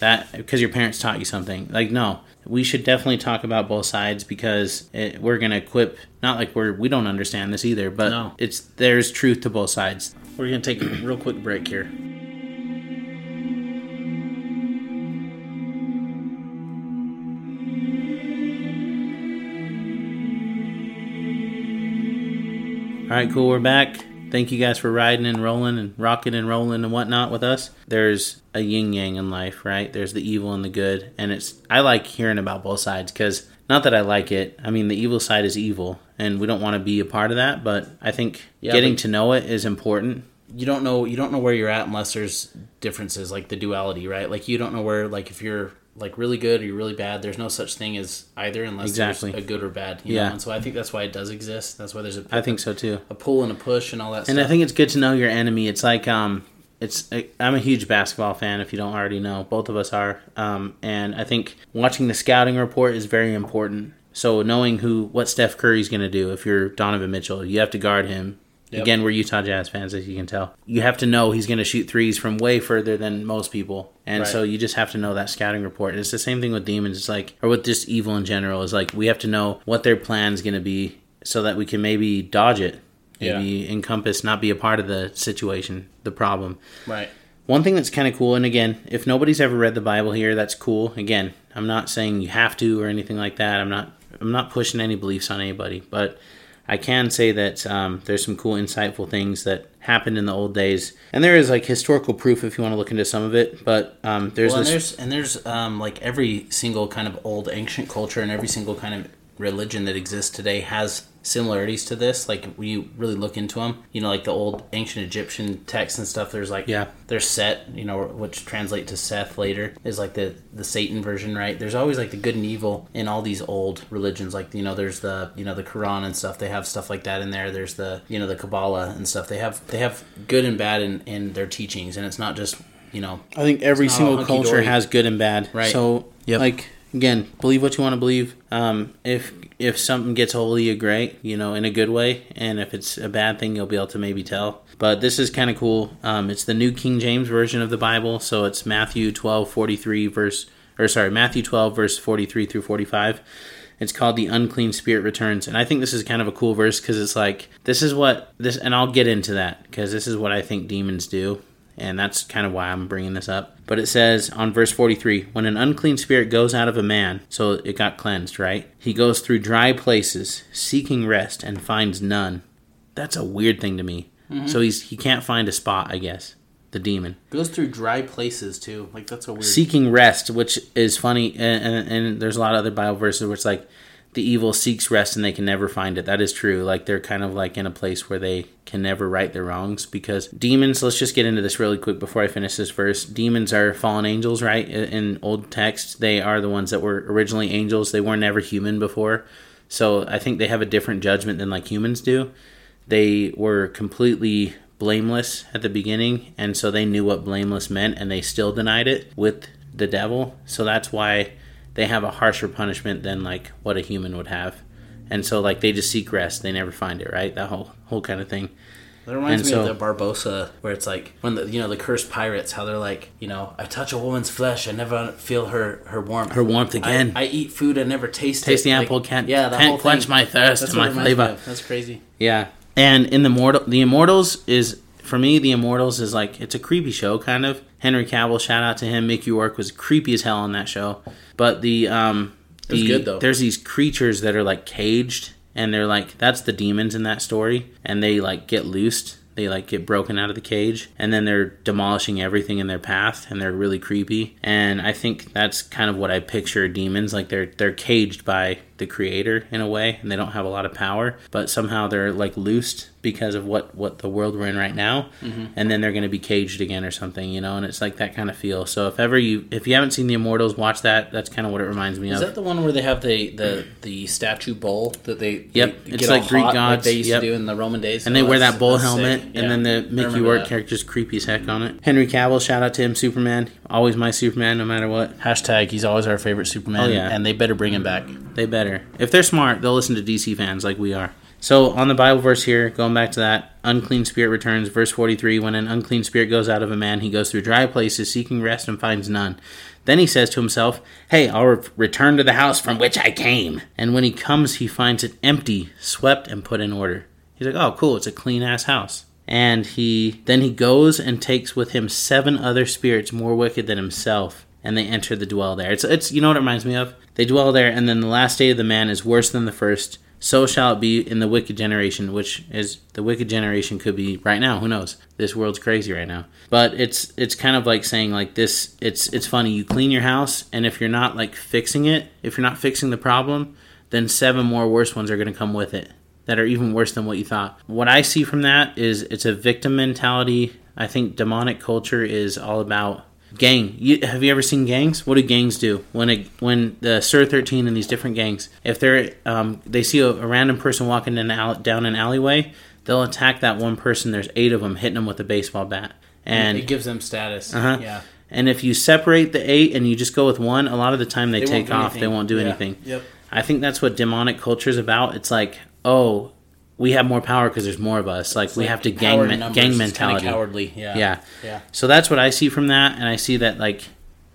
That because your parents taught you something. Like no, we should definitely talk about both sides because it, we're gonna equip. Not like we're we don't understand this either, but No. it's there's truth to both sides. We're gonna take a real quick break here. All right, cool. We're back. Thank you guys for riding and rolling and rocking and rolling and whatnot with us. There's a yin yang in life, right? There's the evil and the good, and it's I like hearing about both sides because not that I like it. I mean, the evil side is evil, and we don't want to be a part of that. But I think Yeah, getting to know it is important. you don't know you don't know where you're at unless there's differences like the duality right like you don't know where like if you're like really good or you're really bad there's no such thing as either unless Exactly. there's a good or bad you Yeah. know? and so i think that's why it does exist that's why there's a, I think so too. a pull and a push and all that And stuff I think it's good to know your enemy. It's like um, it's I'm a huge basketball fan. If you don't already know, both of us are. Um, and I think watching the scouting report is very important. So knowing who what Steph Curry's going to do. If you're Donovan Mitchell, you have to guard him. Yep. Again, we're Utah Jazz fans, as you can tell. You have to know he's going to shoot threes from way further than most people, and Right. so you just have to know that scouting report. And it's the same thing with demons. It's like, or with just evil in general. Is like we have to know what their plan's going to be, so that we can maybe dodge it Yeah. maybe encompass not be a part of the situation the problem right one thing that's kind of cool and again if nobody's ever read the bible here that's cool again i'm not saying you have to or anything like that i'm not i'm not pushing any beliefs on anybody but i can say that um, there's some cool insightful things that happened in the old days. And there is like historical proof if you want to look into some of it but um, there's well, and there's and there's um, like every single kind of old ancient culture and every single kind of religion that exists today has similarities to this. Like when you really look into them, you know, like the old ancient Egyptian texts and stuff. There's like Yeah. there's Set, you know, which translate to Seth later is like the the Satan version, right? There's always like the good and evil in all these old religions. Like you know, there's the you know the Quran and stuff. They have stuff like that in there. There's the you know the Kabbalah and stuff. They have they have good and bad in in their teachings, and it's not just you know I think every single culture has good and bad. Right. So, Yep. like again, believe what you want to believe. Um, if if something gets a hold you, great, you know, in a good way. And if it's a bad thing, you'll be able to maybe tell. But this is kind of cool. Um, it's the New King James version of the Bible, so it's Matthew twelve forty three verse, or sorry, Matthew twelve verse forty three through forty five. It's called the unclean spirit returns, and I think this is kind of a cool verse because it's like this is what this, and I'll get into that because this is what I think demons do and that's kind of why I'm bringing this up. But it says on verse 43 when an unclean spirit goes out of a man, so it got cleansed, right? He goes through dry places, seeking rest, and finds none. that's a weird thing to me. Mm-hmm. So he's he can't find a spot, I guess. The demon Goes through dry places too. Like that's a weird. seeking rest, which is funny, and, and, and there's a lot of other Bible verses where it's like the evil seeks rest and they can never find it. That is true. Like they're kind of like in a place where they can never right their wrongs because demons. Let's just get into this really quick before I finish this verse. Demons are fallen angels, right? In old text, they are the ones that were originally angels. They were never human before, so I think they have a different judgment than like humans do. They were completely blameless at the beginning, and so they knew what blameless meant, and they still denied it with the devil. So that's why they have a harsher punishment than like what a human would have. And so like they just seek rest, they never find it, right? That whole whole kind of thing. That reminds And me so- of the Barbossa, where it's like when the you know the cursed pirates, how they're like, you know, I touch a woman's flesh, I never feel her her warmth. Her warmth again. I, eat food, I never taste Taste it. the Like, can't yeah, that can't quench thing. my thirst That's and my flavor. That's crazy. Yeah. And in the mortal the Immortals is for me the Immortals is like it's a creepy show kind of. Henry Cavill, shout out to him. Mickey Rourke was creepy as hell on that show. But the um the, good, though. there's these creatures that are like caged and they're like that's the demons in that story and they like get loosed. They like get broken out of the cage and then they're demolishing everything in their path and they're really creepy. And I think that's kind of what I picture demons like they're they're caged by the creator in a way and they don't have a lot of power but somehow they're like loosed because of what what the world we're in right now Mm-hmm. and then they're going to be caged again or something you know and it's like that kind of feel so if ever you if you haven't seen the immortals watch that that's kind of what it reminds me of. Is of that the one where they have the the, the statue bowl that they Yep, they it's get like Greek gods, like they used yep. to do in the Roman days, and they Oh, wear that bull that's helmet, sick. and then the Mickey Rourke that. character's creepy as heck on it. Henry Cavill, shout out to him, Superman, always my Superman, no matter what. Hashtag he's always our favorite Superman. Oh, yeah. and they better bring him back. They better. If they're smart, they'll listen to DC fans like we are. So on the Bible verse here, going back to that, unclean spirit returns, verse 43, when an unclean spirit goes out of a man, he goes through dry places seeking rest and finds none. Then he says to himself, Hey, I'll re- return to the house from which I came. And when he comes, he finds it empty, swept, and put in order. He's like, Oh, cool, it's a clean ass house. And he then he goes and takes with him seven other spirits more wicked than himself, and they enter the dwell there. It's it's you know what it reminds me of? They dwell there, and then the last day of the man is worse than the first. So shall it be in the wicked generation, which is the wicked generation could be right now. Who knows? This world's crazy right now. But it's it's kind of like saying like this. It's it's funny. You clean your house, and if you're not like fixing it, if you're not fixing the problem, then seven more worse ones are going to come with it that are even worse than what you thought. What I see from that is it's a victim mentality. I think demonic culture is all about gang. You, have you ever seen gangs? What do gangs do when a, when the Sur Thirteen and these different gangs, if they're um, they see a, a random person walking in an alley, down an alleyway, they'll attack that one person. There's eight of them hitting them with a baseball bat, and it gives them status. uh-huh. Yeah, and if you separate the eight and you just go with one, a lot of the time they, They take off. They won't do Yeah. anything. Yep. I think that's what demonic culture is about. It's like, oh, we have more power because there's more of us. Like we Like, have to gang men- gang mentality. cowardly. Yeah, Yeah. yeah. So that's what I see from that, and I see that like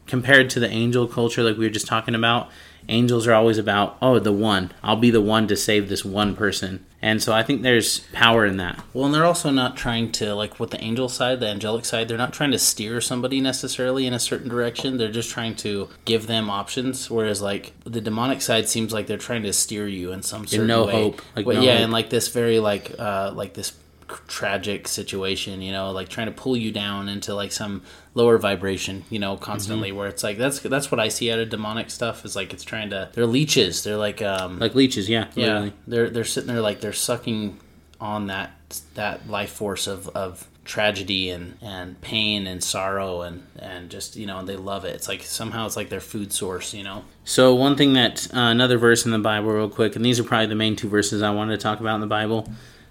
compared to the angel culture, like we were just talking about, angels are always about oh the one. I'll be the one to save this one person, and so I think there's power in that. Well, and they're also not trying to like with the angel side, the angelic side. They're not trying to steer somebody necessarily in a certain direction. They're just trying to give them options. Whereas like the demonic side seems like they're trying to steer you in some certain no way. hope, like Well, no yeah, hope. and like this very like uh like this tragic situation you know like trying to pull you down into like some lower vibration you know constantly Mm-hmm. where it's like that's that's what i see out of demonic stuff is like it's trying to they're leeches they're like um Like leeches, yeah, yeah, they're they're sitting there like they're sucking on that that life force of, of tragedy and, and pain and sorrow and, and just you know they love it. It's like somehow it's like their food source. You know. So one thing that uh, another verse in the Bible, real quick, and these are probably the main two verses I wanted to talk about in the Bible,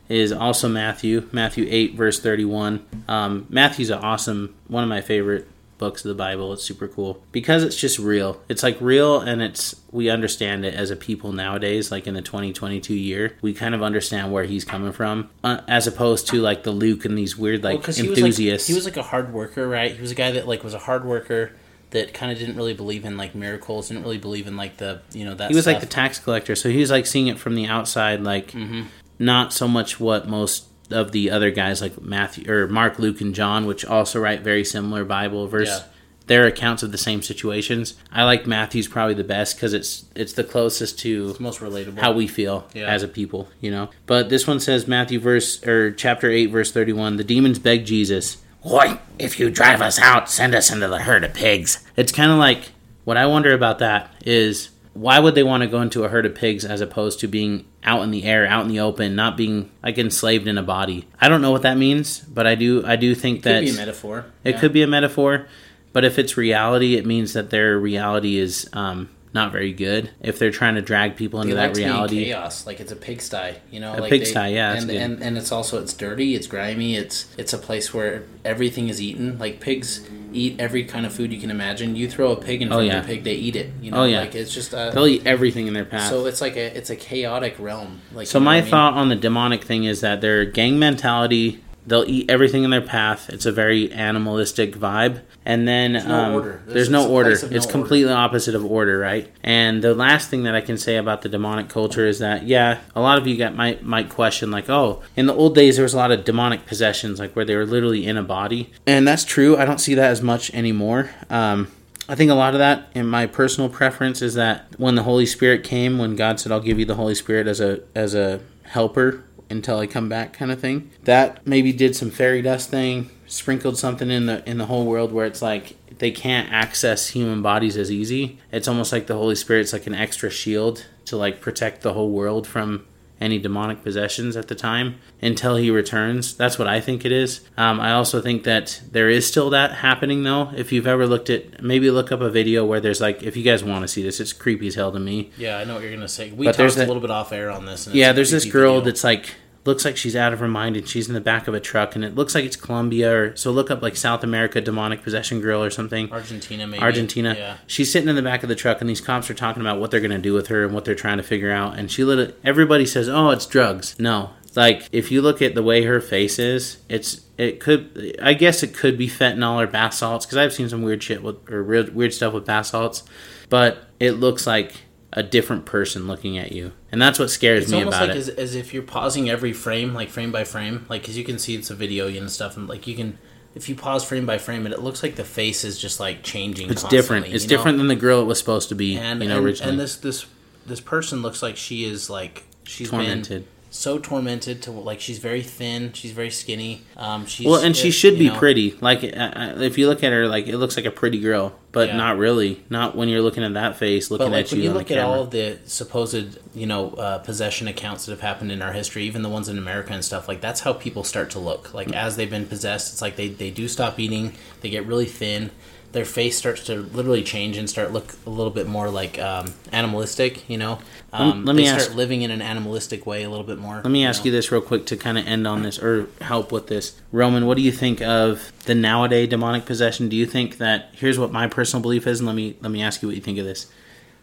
is also Matthew, Matthew eight verse thirty one. Um, Matthew's an awesome, one of my favorite books of the Bible. It's super cool because it's just real. It's like real, and it's we understand it as a people nowadays. Like in the twenty twenty two year, we kind of understand where he's coming from, uh, as opposed to like the Luke and these weird like Because he was like enthusiasts. he was like a hard worker, right? He was a guy that like was a hard worker that kind of didn't really believe in like miracles, didn't really believe in like the you know that he was like the tax collector, so he was like seeing it from the outside, like Mm-hmm. Not so much what most of the other guys like Matthew or Mark, Luke, and John, which also write very similar Bible verse Yeah. their accounts of the same situations. I like Matthew's probably the best because it's it's the closest to It's most relatable. how we feel Yeah. as a people, you know. But this one says Matthew verse or chapter eight verse thirty one. The demons beg Jesus, "Why, if you drive us out, send us into the herd of pigs." It's kind of like what I wonder about that is why would they want to go into a herd of pigs as opposed to being out in the air, out in the open, not being like enslaved in a body? I don't know what that means, but I do I do think Could that could be a metaphor. it Yeah. could be a metaphor, but if it's reality, it means that their reality is um, not very good. If they're trying to drag people into that to be in reality, chaos, like it's a pigsty, you know. A like pigsty, they- yeah, and, and and it's also it's dirty, it's grimy, it's it's a place where everything is eaten. Like pigs eat every kind of food you can imagine. You throw a pig in front Oh, yeah. of a pig, they eat it. You know, Oh, yeah. like it's just uh, they'll eat everything in their path. so it's like a it's a chaotic realm. Like So you know my I mean? thought on the demonic thing is that their gang mentality. They'll eat everything in their path. It's a very animalistic vibe, and then no um, order. There's- there's, no order. no it's order. completely opposite of order, right? And the last thing that I can say about the demonic culture is that yeah, a lot of you got might might question like, oh, in the old days there was a lot of demonic possessions, like where they were literally in a body, and that's true. I don't see that as much anymore. Um, I think a lot of that, in my personal preference, is that when the Holy Spirit came, when God said, "I'll give you the Holy Spirit as a as a helper until I come back," kind of thing. That maybe did some fairy dust thing, sprinkled something in the in the whole world where it's like they can't access human bodies as easy. It's almost like the Holy Spirit's like an extra shield to like protect the whole world from any demonic possessions at the time until he returns. That's what I think it is. Um, I also think that there is still that happening though. If you've ever looked at, maybe look up a video where there's like, if you guys want to see this, it's creepy as hell to me. Yeah, I know what you're gonna say. We But there's talked a that- little bit off air on this. And Yeah, there's this girl video. that's like looks like she's out of her mind and she's in the back of a truck and it looks like it's Colombia or so look up like South America demonic possession girl or something. Argentina, maybe Argentina. Yeah, She's sitting in the back of the truck, and these cops are talking about what they're going to do with her and what they're trying to figure out. And she lit. Everybody says, "Oh, it's drugs." No, like if you look at the way her face is, it's it could. I guess it could be fentanyl or bath salts because I've seen some weird shit with or weird, weird stuff with bath salts, but it looks like a different person looking at you, and that's what scares it's me about like it. as, as if you're pausing every frame, like frame by frame, like because you can see it's a video and stuff, and like you can. If you pause frame by frame, and it looks like the face is just like changing. it's different. It's you know? different than the girl it was supposed to be. and you know, and, originally and this this this person looks like she is like she's tormented. been so tormented to like she's very thin, she's very skinny. Um, she's Well, and she uh, should be know, pretty. Like, uh, uh, if you look at her, like it looks like a pretty girl, but Yeah. not really. Not when you're looking at that face, looking But like at when you you on look at all of the supposed, you know, uh, possession accounts that have happened in our history, even the ones in America and stuff, like that's how people start to look. Like as they've been possessed, it's like they they do stop eating, they get really thin, their face starts to literally change and start look a little bit more like um, animalistic. You know, um, let me they ask- start living in an animalistic way a little bit more. Let me ask you this real quick to kind of end on this or help with this. Roman, what do you think of the nowadays demonic possession? Do you think that here's what my personal belief is, and let me let me ask you what you think of this.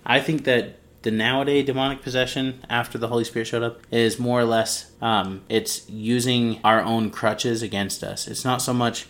I think that the nowadays demonic possession after the Holy Spirit showed up is more or less um, it's using our own crutches against us. It's not so much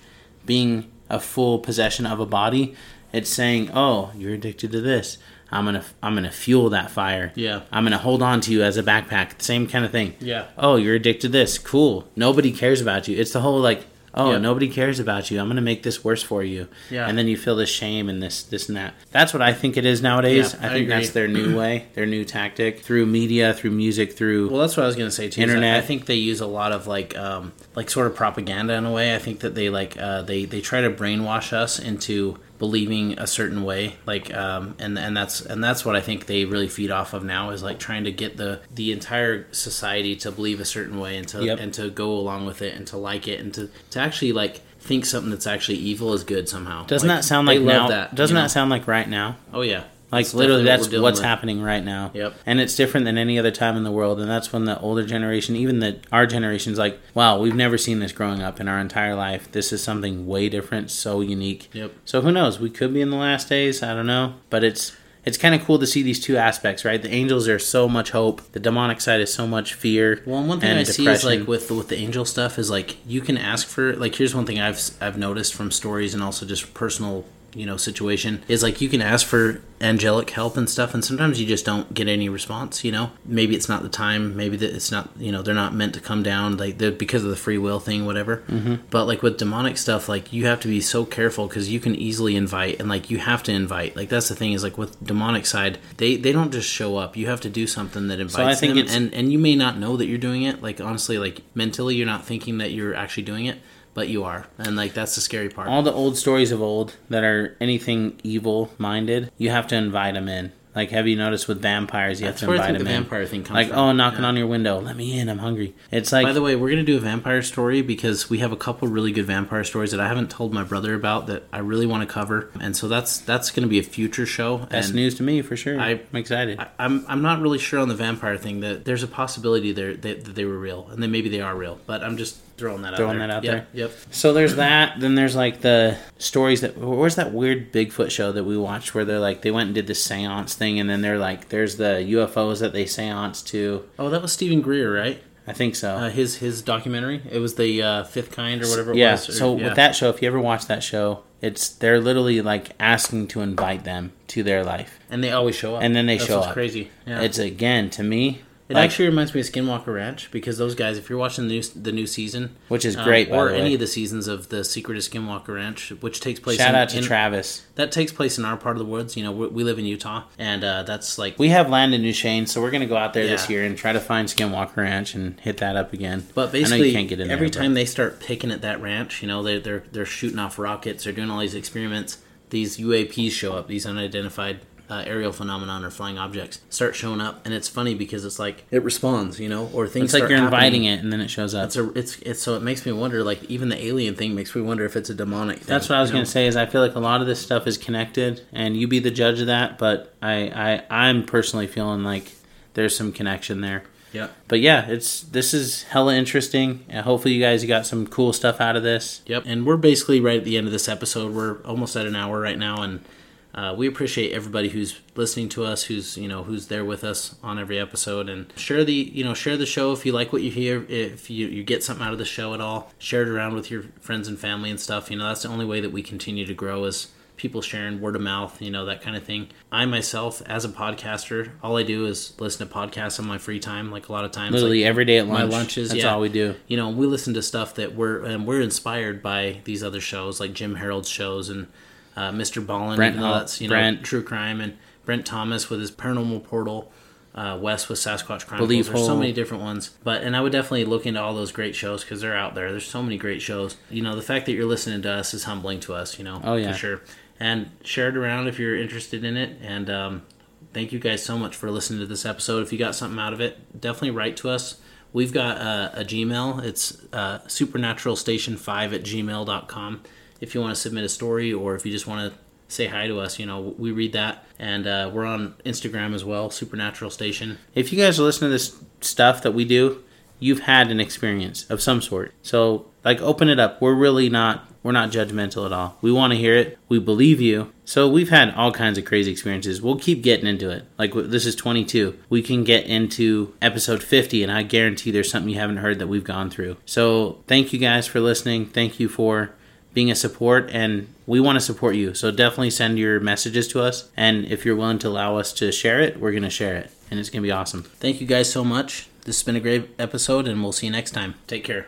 being a full possession of a body. It's saying, "Oh, you're addicted to this. I'm gonna I'm gonna fuel that fire. Yeah. I'm gonna hold on to you as a backpack. Same kind of thing. Yeah. Oh, you're addicted to this. Cool. Nobody cares about you. It's the whole like, oh, Yeah. nobody cares about you. I'm gonna make this worse for you. Yeah. And then you feel this shame and this this and that. That's what I think it is nowadays. Yeah, I I think agree. that's their new way, their new tactic through media, through music, through Well, that's what I was gonna say too. Internet. I I think they use a lot of like, um, like sort of propaganda in a way. I think that they like uh, they they try to brainwash us into believing a certain way, like, um, and and that's and that's what I think they really feed off of now is like trying to get the the entire society to believe a certain way and to Yep. and to go along with it and to like it and to to actually like think something that's actually evil is good somehow. doesn't Like, that sound like now? that? doesn't that know? sound like right now? Oh yeah, Like That's literally, definitely what that's what's with. happening right now. Yep. And it's different than any other time in the world. And that's when the older generation, even the our generation's like, wow, we've never seen this growing up in our entire life. This is something way different, so unique. Yep. So who knows? We could be in the last days. I don't know, but it's it's kind of cool to see these two aspects, right? The angels are so much hope. The demonic side is so much fear. Well, and one thing I see is like with the, with the angel stuff is like you can ask for like here's one thing I've I've noticed from stories and also just personal you know situation is like you can ask for angelic help and stuff and sometimes you just don't get any response you know? Maybe it's not the time maybe that it's not you know they're not meant to come down like they're because of the free will thing whatever. Mm-hmm. but like with demonic stuff like you have to be so careful because you can easily invite and like you have to invite. Like that's the thing is like with demonic side they they don't just show up. You have to do something that invites so I think them and and you may not know that you're doing it. Like honestly like mentally you're not thinking that you're actually doing it but you are and like that's the scary part all the old stories of old that are anything evil minded, you have to invite them in. Like, have you noticed with vampires, you That's have to invite them the in. vampire thing comes like, from. oh, knocking Yeah. on your window, let me in, I'm hungry. It's like, By the way, we're gonna do a vampire story because we have a couple really good vampire stories that I haven't told my brother about that I really want to cover, and so that's that's gonna be a future show. that's and news to me for sure. I- I'm excited. I, I'm I'm not really sure on the vampire thing that there's a possibility there that, that they were real, and then maybe they are real, but I'm just throwing that Throwing out there. that out Yep, there. Yep. So there's that. Then there's like the stories that. Where's that weird Bigfoot show that we watched where they're like they went and did this seance thing, and then they're like there's the UFOs that they seance to. Oh, that was Steven Greer, right? I think so. Uh, his his documentary. It was the uh, Fifth Kind or whatever it yeah. was. or- so yeah. with that show, if you ever watch that show, it's they're literally like asking to invite them to their life, and they always show up, and then they That's show up. Crazy. Yeah. It's again to me. It like, actually reminds me of Skinwalker Ranch because those guys, if you're watching the new the new season, Which is um, great, by or any of the seasons of the Secret of Skinwalker Ranch, which takes place. shout in, out to in- Travis. That takes place in our part of the woods. You know, we, we live in Utah, and uh, that's like. We have land in Duchesne, so we're gonna go out there this year and try to find Skinwalker Ranch and hit that up again. but I know basically, you can't get in every there, but- time they start picking at that ranch, you know, they, they're they're shooting off rockets, they're doing all these experiments. These UAPs show up, these unidentified uh, aerial phenomenon or flying objects start showing up, and it's funny because it's like it responds, you know, or things. It's like start you're happening. inviting it and then it shows up. It's a it's it's so it makes me wonder like even the alien thing makes me wonder if it's a demonic thing. That's what I was gonna say. Is I feel like a lot of this stuff is connected, and you be the judge of that. But I, I I'm personally feeling like there's some connection there. Yeah. But yeah, it's this is hella interesting. And hopefully, you guys got some cool stuff out of this. Yep. And we're basically right at the end of this episode. We're almost at an hour right now, and uh, we appreciate everybody who's listening to us, who's you know who's there with us on every episode, and share the you know share the show if you like what you hear. If you you get something out of the show at all, share it around with your friends and family and stuff. You know that's the only way that we continue to grow is people sharing word of mouth, you know, that kind of thing. I myself, as a podcaster, all I do is listen to podcasts on my free time. Like a lot of times, Literally like, every day at lunch, my lunch. lunches. That's yeah. all we do. You know, we listen to stuff that we're and we're inspired by these other shows like Jim Harold's shows and uh, Mr. Ballen, Brent even though that's you know Brent. true crime and Brent Thomas with his Paranormal Portal. Uh, Wes with Sasquatch Chronicles. Believe There's so many different ones, but and I would definitely look into all those great shows because they're out there. There's so many great shows. You know, the fact that you're listening to us is humbling to us. You know, Oh, yeah. for sure. And share it around if you're interested in it. And um, thank you guys so much for listening to this episode. If you got something out of it, definitely write to us. We've got uh, a Gmail. It's uh, supernaturalstation5 at gmail.com. If you want to submit a story or if you just want to say hi to us, you know, we read that. And uh, we're on Instagram as well, Supernatural Station. If you guys are listening to this stuff that we do, you've had an experience of some sort. So, like, open it up. We're really not we're not judgmental at all. We want to hear it. We believe you. So we've had all kinds of crazy experiences. We'll keep getting into it. Like this is 22. We can get into episode 50, and I guarantee there's something you haven't heard that we've gone through. So thank you guys for listening. Thank you for being a support and we want to support you so definitely send your messages to us and if you're willing to allow us to share it we're going to share it and it's going to be awesome Thank you guys so much. This has been a great episode, and we'll see you next time. Take care.